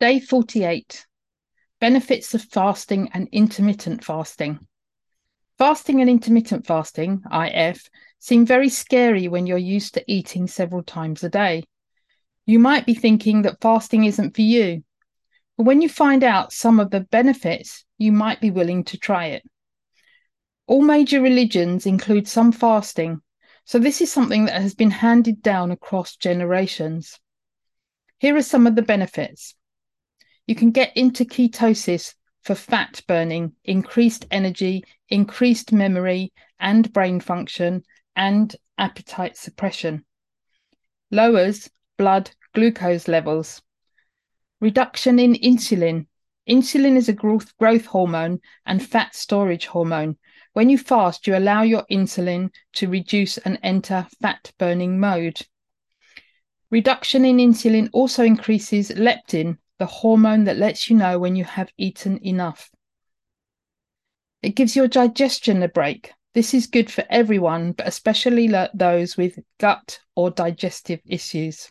Day 48 Benefits of fasting and intermittent fasting. Fasting and intermittent fasting, IF, seem very scary when you're used to eating several times a day. You might be thinking that fasting isn't for you, but when you find out some of the benefits, you might be willing to try it. All major religions include some fasting, so this is something that has been handed down across generations. Here are some of the benefits. You can get into ketosis for fat burning, increased energy, increased memory and brain function, and appetite suppression. Lowers blood glucose levels. Reduction in insulin. Insulin is a growth, growth hormone and fat storage hormone. When you fast, you allow your insulin to reduce and enter fat burning mode. Reduction in insulin also increases leptin, the hormone that lets you know when you have eaten enough. It gives your digestion a break. This is good for everyone, but especially those with gut or digestive issues.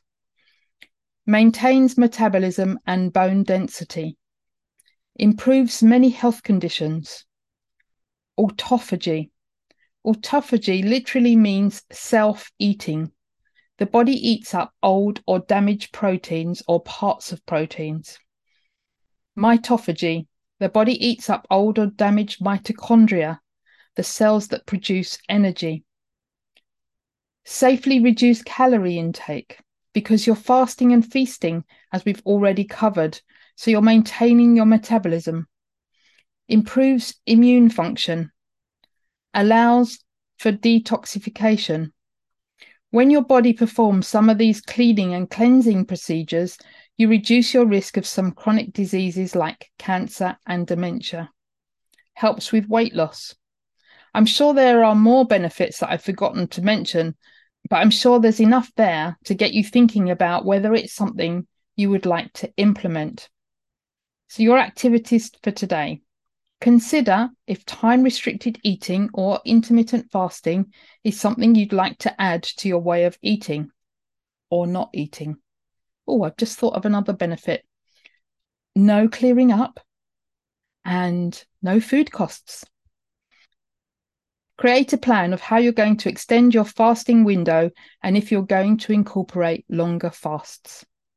Maintains metabolism and bone density. Improves many health conditions. Autophagy. Autophagy literally means self eating. The body eats up old or damaged proteins or parts of proteins. Mitophagy. The body eats up old or damaged mitochondria, the cells that produce energy. Safely reduce calorie intake because you're fasting and feasting, as we've already covered, so you're maintaining your metabolism. Improves immune function. Allows for detoxification when your body performs some of these cleaning and cleansing procedures, you reduce your risk of some chronic diseases like cancer and dementia. Helps with weight loss. I'm sure there are more benefits that I've forgotten to mention, but I'm sure there's enough there to get you thinking about whether it's something you would like to implement. So, your activities for today Consider if time restricted eating or intermittent fasting is something you'd like to add to your way of eating or not eating. Oh, I've just thought of another benefit no clearing up and no food costs. Create a plan of how you're going to extend your fasting window and if you're going to incorporate longer fasts.